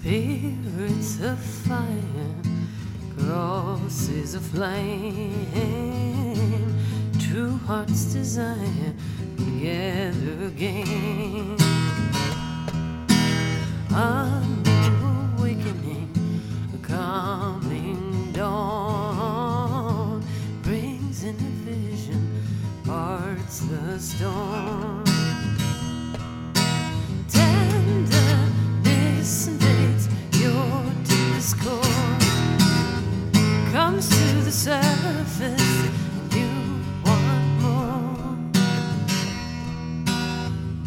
Spirits of fire, crosses of flame, true hearts desire together again. A new awakening, a coming dawn brings in a vision, parts the storm.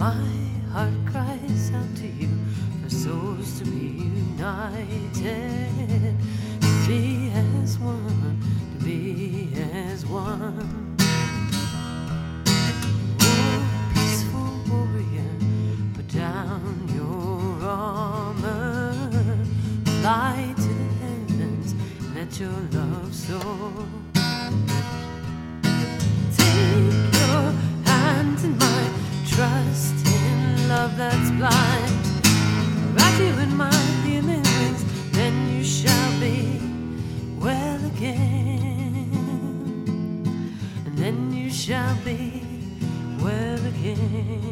My heart cries out to you for souls to be united, to be as one, to be as one. Oh, peaceful warrior, put down your armor, fly to the heavens, let your love soar. Take trust in love that's blind. Wrap you in my healing wings, then you shall be well again. And then you shall be well again.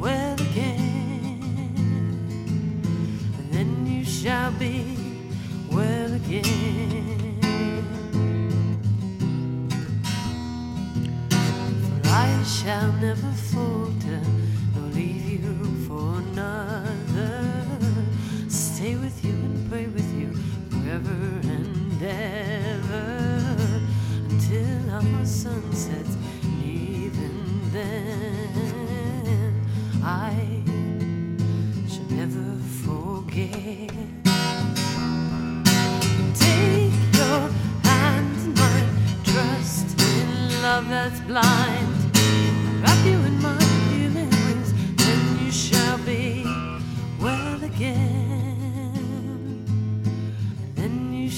Well again. And then you shall be well again. Shall never falter nor leave you for another. Stay with you and pray with you forever and ever until our sun sets. And even then, I shall never forget. Take your hand in mine, trust in love that's blind.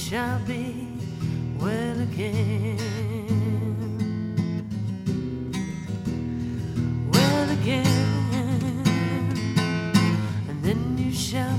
shall be well again. Well again, and then you shall